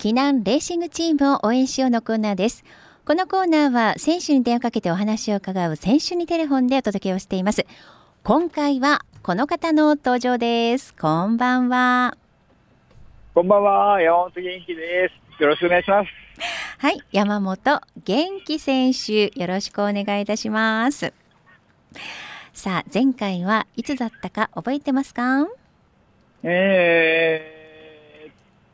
避難レーシングチームを応援しようのコーナーです。このコーナーは選手に電話かけてお話を伺う選手にテレフォンでお届けをしています。今回はこの方の登場です。こんばんは。こんばんは。山本元気です。よろしくお願いします。はい。山本元気選手よろしくお願いいたします。さあ前回はいつだったか覚えてますか？えー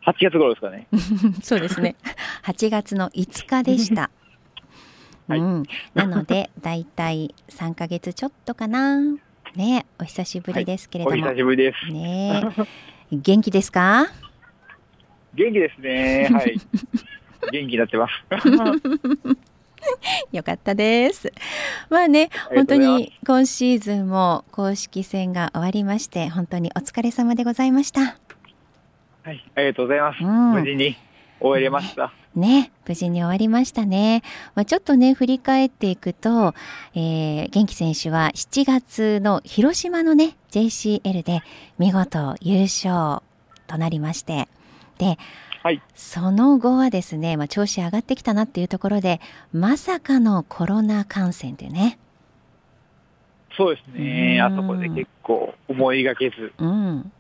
8月頃ですかね。そうですね。8月の5日でした。はい、うん、なので、だいたい3か月ちょっとかな。ね、お久しぶりですけれども。はい、お久しぶりです。ね、元気ですか？元気ですね。はい。元気になってます。よかったです。まあね、本当に今シーズンも公式戦が終わりまして、本当にお疲れ様でございました。はい、ありがとうございます。うん、無事に終わりました。ね、ね無事に終わりましたね。まあ、ちょっとね、振り返っていくと、えー、元気選手は7月の広島のね、JCL で見事優勝となりまして、で、はい、その後はですね、まあ、調子上がってきたなっていうところで、まさかのコロナ感染というね、そうですね、あそこで結構思いがけず。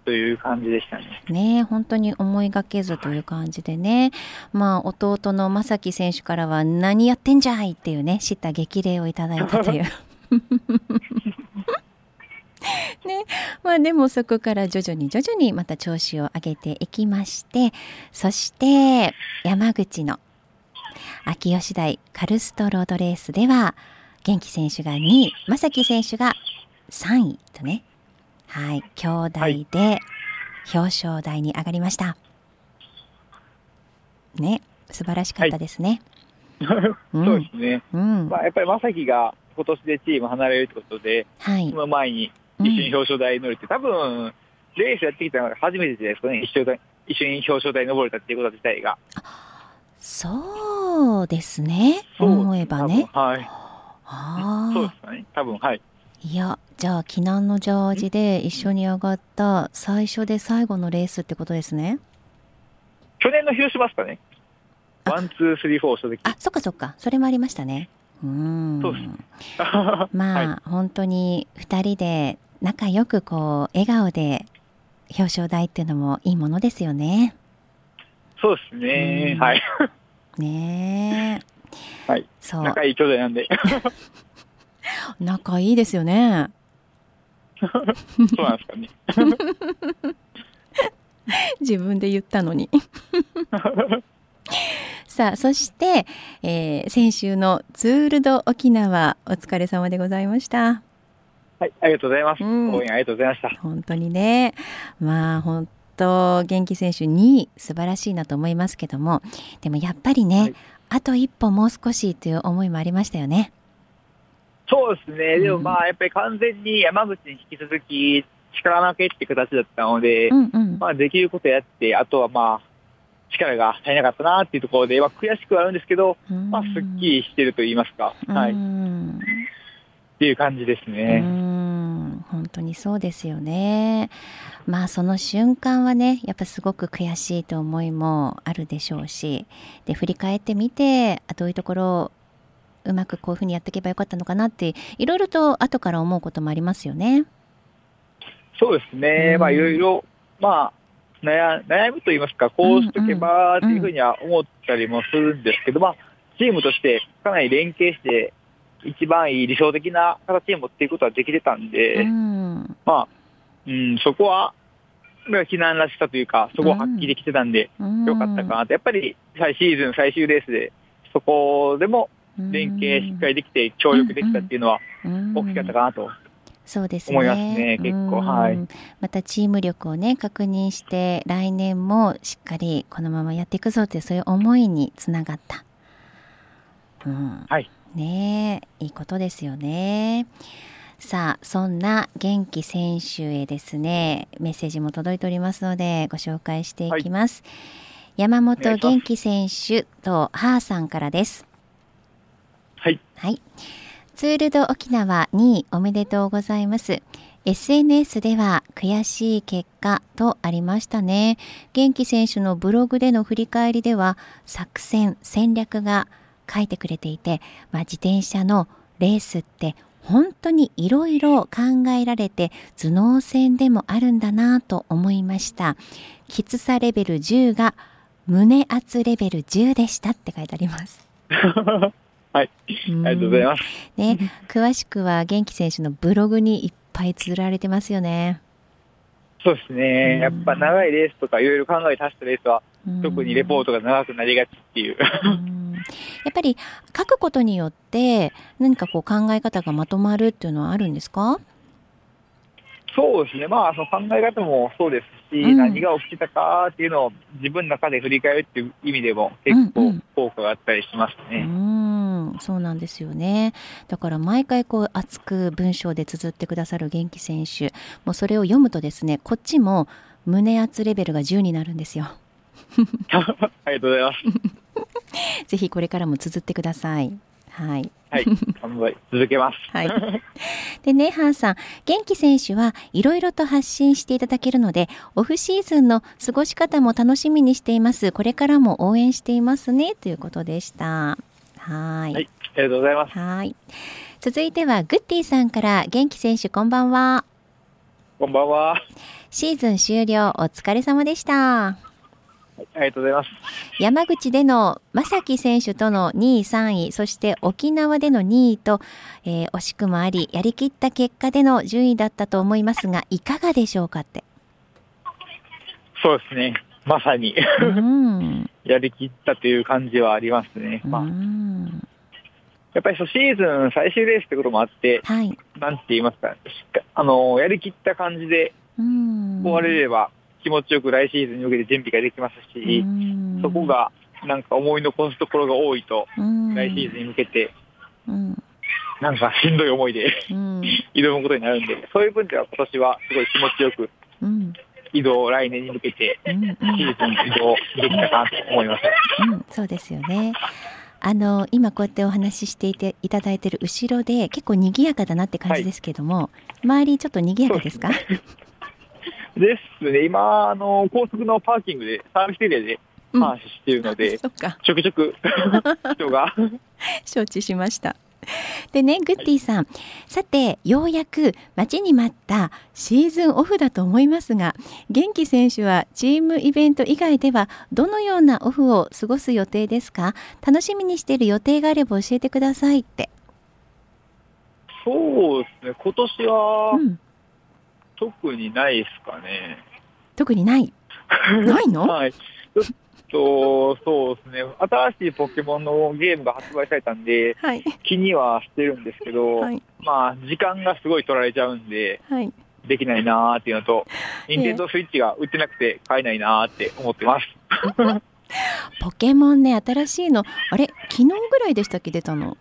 という感じでしたね。うん、ね本当に思いがけずという感じでね、まあ、弟の正樹選手からは、何やってんじゃいっていうね、知った激励をいただいたという。ね、まあでもそこから徐々に徐々にまた調子を上げていきましてそして山口の秋吉台カルストロードレースでは元気選手が2位、正樹選手が3位とね、はい、兄弟で表彰台に上がりました。はい、ね、素晴らしかったですね。はいうん、そうですね。うん、まあ、やっぱり正樹が今年でチーム離れるということで、はい、その前に一緒に表彰台に乗るって、うん、多分、レースやってきたのが初めてじゃないですかね、一緒一緒に表彰台に登れたっていうこと自体が。そうですね、思えばね。はい。ああ。そうですかね。多分、はい。いや、じゃあ、避難のジャージで一緒に上がった最初で最後のレースってことですね。去年の広島ですかね。 one, two, three, four した時。あ、そっかそっか。それもありましたね。うん。そうです。まあ、はい、本当に二人で仲良くこう、笑顔で表彰台っていうのもいいものですよね。そうですね。はい。ねえ。はい。そう。仲いい兄弟なんで。仲いいですよね。そうなんですかね。自分で言ったのに。さあ、そして、えー、先週のツールド沖縄、お疲れ様でございました。はい、ありがとうございます。うん、応援ありがとうございました。本当にね。まあ、本当、元気選手2位、素晴らしいなと思いますけども、でもやっぱりね、はいあと一歩もう少しという思いもありましたよね。そうですね、でもまあ、やっぱり完全に山口に引き続き力負けって形だったので、うんうん、まあ、できることやって、あとはまあ、力が足りなかったなっていうところで、まあ、悔しくはあるんですけど、まあ、すっきりしてると言いますか、はい。っていう感じですね。本当にそうですよね。まあその瞬間はねやっぱすごく悔しいと思いもあるでしょうしで振り返ってみてどういうところをうまくこういうふうにやっていけばよかったのかなっていろいろと後から思うこともありますよね。そうですね、うん、まあいろいろ、まあ悩悩むと言いますか、こうしとけばっていうふうには思ったりもするんですけど、まあチームとしてかなり連携して一番いい理想的な形に持っていくことはできてたんで、うん、まあ、うん、そこは、避難らしさというか、そこを発揮できてたんで、よかったかなと。やっぱり、最シーズン最終レースで、そこでも連携しっかりできて、協力できたっていうのは、大きかったかなと。そうですね。思いますね、結構、はい。またチーム力をね、確認して、来年もしっかりこのままやっていくぞっていう、そういう思いにつながった。うん、はい。ねいいことですよね。さあそんな元気選手へですねメッセージも届いておりますのでご紹介していきます、はい、山本元気選手とハーさんからです。はい、はい、ツールド沖縄2位おめでとうございます。SNS では悔しい結果とありましたね。元気選手のブログでの振り返りでは作戦、戦略が書いてくれていて、まあ、自転車のレースって本当にいろいろ考えられて頭脳戦でもあるんだなと思いました。きつさレベル10が胸圧レベル10でしたって書いてあります。はい。ありがとうございます。ね、詳しくは元気選手のブログにいっぱい綴られてますよね。そうですね。やっぱ長いレースとかいろいろ考え足したレースは、特にレポートが長くなりがちっていう。やっぱり書くことによって何かこう考え方がまとまるっていうのはあるんですか？そうですね。まあ、その考え方もそうですし、うん、何が起きてたかっていうのを自分の中で振り返るっていう意味でも結構効果があったりしますね。うん、うん、そうなんですよね。だから毎回こう熱く文章で綴ってくださる元気選手、もうそれを読むとですね、こっちも胸圧レベルが10になるんですよ。ありがとうございます。ぜひこれからも綴ってください。はい。はい、続けます。はい。でね、ハンさん、元気選手はいろいろと発信していただけるので、オフシーズンの過ごし方も楽しみにしています。これからも応援していますね、ということでした。はい。はい、ありがとうございます。はい。続いては、グッティさんから、元気選手、こんばんは。こんばんは。シーズン終了、お疲れ様でした。ありがとうございます。山口での正樹選手との2位、3位、そして沖縄での2位と、えー、惜しくもあり、やりきった結果での順位だったと思いますが、いかがでしょうかって。そうですね。まさにうん、やりきったという感じはありますね。まあ、やっぱりそうシーズン最終レースってこともあって、はい、なんて言いますか、あのやりきった感じで終われれば、気持ちよく来シーズンに向けて準備ができますし、そこがなんか思い残すところが多いと、来シーズンに向けて、なんかしんどい思いで 挑むことになるんで、そういう分では今年はすごい気持ちよく、移動来年に向けて、シーズン移動できたかなと思います。うん、そうですよね。あの今こうやってお話ししていていただいている後ろで結構賑やかだなって感じですけども、はい、周りちょっと賑やかですか？ですね、今、あの、高速のパーキングで、サービスエリアで話しているので、うん、ちょくちょく 人が。承知しました。でね、グッディさん、はい、さて、ようやく待ちに待ったシーズンオフだと思いますが、元気選手はチームイベント以外ではどのようなオフを過ごす予定ですか？楽しみにしている予定があれば教えてくださいって。そうですね、今年は、うん特にないですかね。特にない？ないの？はい。ちょっと、そうですね。新しいポケモンのゲームが発売されたんで、はい、気にはしてるんですけど、はい、まあ、時間がすごい取られちゃうんで、はい、できないなーっていうのと、ニンテンドースイッチが売ってなくて買えないなーって思ってます。ポケモンね、新しいの、あれ、昨日ぐらいでしたっけ、出たの。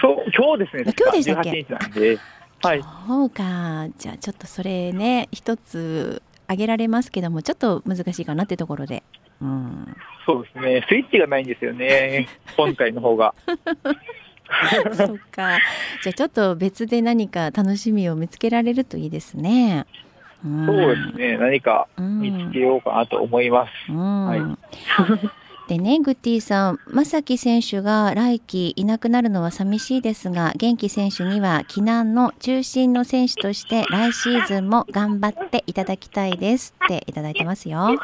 そう、今日ですね。今日でしたっけ？そうか。じゃあちょっとそれね一つ挙げられますけどもちょっと難しいかなってところで、うん、そうですね。スイッチがないんですよね。今回の方が。そっか。じゃあちょっと別で何か楽しみを見つけられるといいですね。うん、そうですね。何か見つけようかなと思います。うん、はいでね、グッティさん、正樹選手が来季いなくなるのは寂しいですが、元気選手には避難の中心の選手として来シーズンも頑張っていただきたいですっていただいてますよ。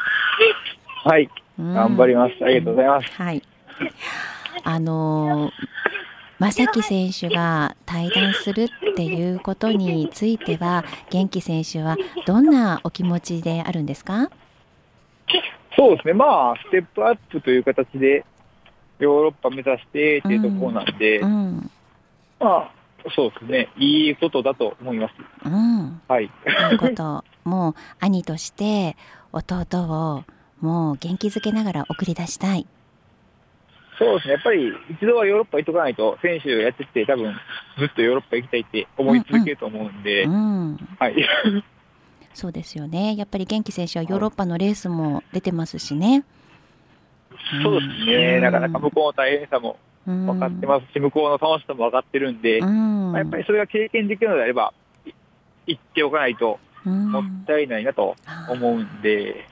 はい、うん、頑張ります。ありがとうございます。はい。あのー、正樹選手が退団するっていうことについては、元気選手はどんなお気持ちであるんですか？そうですね、まあ、ステップアップという形で、ヨーロッパ目指してっていうところなんで、うん。うん、まあ、そうですね、いいことだと思います。うん、はい。いいこと、もう兄として弟をもう元気づけながら送り出したい。そうですね、やっぱり一度はヨーロッパ行っとかないと、選手やってて、多分ずっとヨーロッパ行きたいって思い続けると思うんで、うん。うん、はい。そうですよね。やっぱり元気選手はヨーロッパのレースも出てますしね。そうですね、なかなか向こうの大変さも分かってますし、向こうの楽しさも分かってるんで、まあ、やっぱりそれが経験できるのであれば、行っておかないともったいないなと思うんで。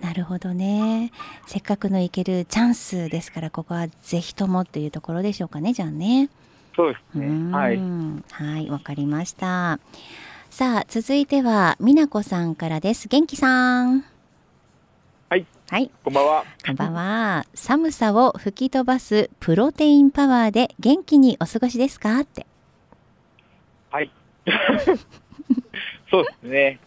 なるほどね。せっかくの行けるチャンスですから、ここはぜひともというところでしょうかね、じゃあね。そうですね。はい。はい、わかりました。さあ、続いては、美奈子さんからです。元気さん。はい。はい。こんばんは。こんばんは。寒さを吹き飛ばすプロテインパワーで元気にお過ごしですか？って。はい。そうですね。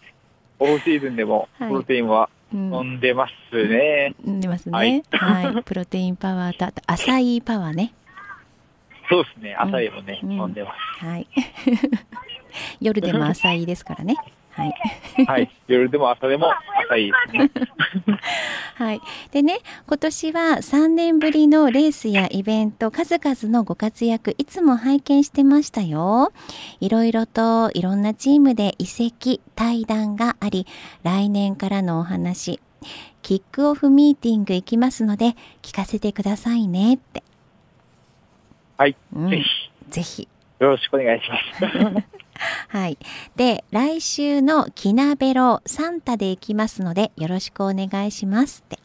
オフシーズンでもプロテインは飲んでますね。飲んでますね。はい。プロテインパワーと、あと、アサイパワーね。そうですね。アサイもね、飲んでます。はい。夜でもアイですからね。はい。はい。夜でも朝でも朝いい。はい。でね、今年は3年ぶりのレースやイベント、数々のご活躍、いつも拝見してましたよ。いろいろといろんなチームで移籍、対談があり、来年からのお話、キックオフミーティング行きますので、聞かせてくださいねって。はい。うん、ぜひ。ぜひ。よろしくお願いします。はい。で、来週のキナベロサンタで行きますので、よろしくお願いしますって。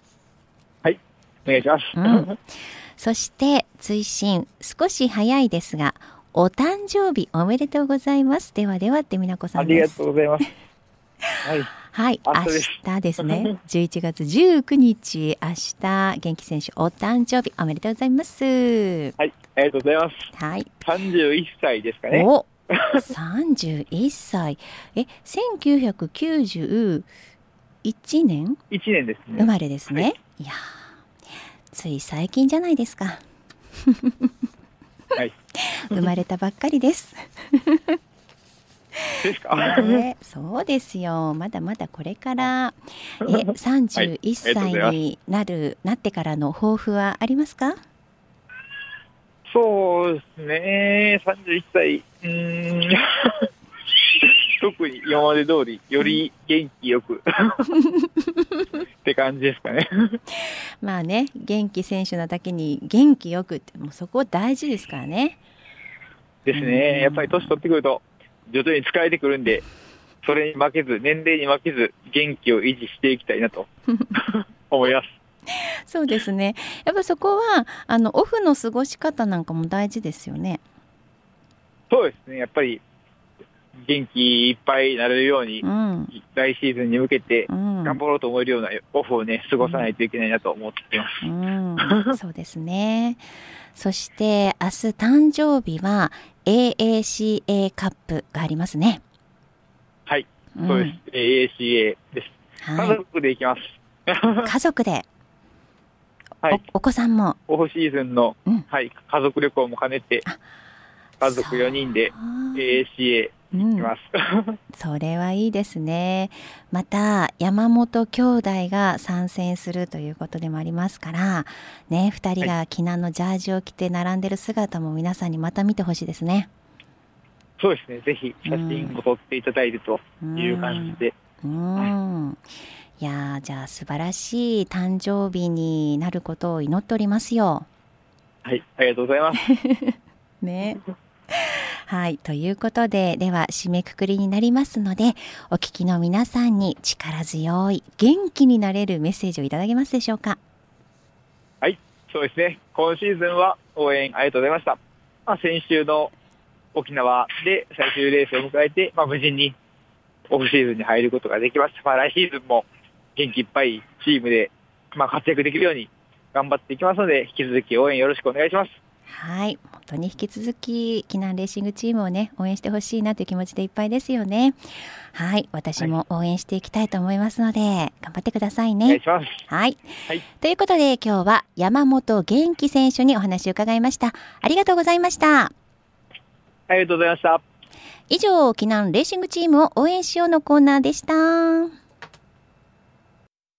はい。お願いします。うん、そして、追伸、少し早いですが、お誕生日おめでとうございます。ではではってみなこさん。ありがとうございます。はい。はい、明日ですね。11月19日、明日、元気選手お誕生日おめでとうございます。はい、ありがとうございます。はい。31歳ですかね。お 31歳。え、1991年 ?1 年ですね。生まれですね。はい、いやつい最近じゃないですか。はい。生まれたばっかりです。ですか、ね、そうですよ。まだまだこれから、え、31歳になる、なってからの抱負はありますか？そうですね、31歳、うん、特に今まで通り、より元気よくって感じですかね。まあね、元気選手なだけに元気よくって、もうそこ大事ですからね。ですね、やっぱり年取ってくると、徐々に疲れてくるんで、それに負けず、年齢に負けず、元気を維持していきたいなと 思います。そうですね。やっぱそこはあのオフの過ごし方なんかも大事ですよね。そうですね。やっぱり元気いっぱいになれるように、うん、来シーズンに向けて頑張ろうと思えるようなオフをね過ごさないといけないなと思ってます。うんうん、そうですね。そして明日誕生日は AACA カップがありますね。はい、そうです。AACA です。はい、家族で行きます。家族で。はい、お子さんも。オフシーズンの、うん、はい、家族旅行も兼ねて、家族4人で ACA 行きます、うん、それはいいですね。また、山本兄弟が参戦するということでもありますから、ね、2人が避難のジャージを着て並んでる姿も皆さんにまた見てほしいですね。そうですね。ぜひ写真を撮っていただいるという感じで。うん、うんいやじゃあ素晴らしい誕生日になることを祈っておりますよ。はい、ありがとうございます。ね。はい。ということで、では締めくくりになりますので、お聞きの皆さんに力強い、元気になれるメッセージをいただけますでしょうか？はい。そうですね。今シーズンは応援ありがとうございました。まあ、先週の沖縄で最終レースを迎えて、まあ、無事にオフシーズンに入ることができました。まあ、来シーズンも元気いっぱいチームで、まあ、活躍できるように頑張っていきますので、引き続き応援よろしくお願いします。はい、本当に引き続き、避難レーシングチームをね、応援してほしいなという気持ちでいっぱいですよね。はい、私も応援していきたいと思いますので、はい、頑張ってくださいね。お願いします。はい。はい、ということで、今日は山本元気選手にお話を伺いました。ありがとうございました。ありがとうございました。以上、避難レーシングチームを応援しようのコーナーでした。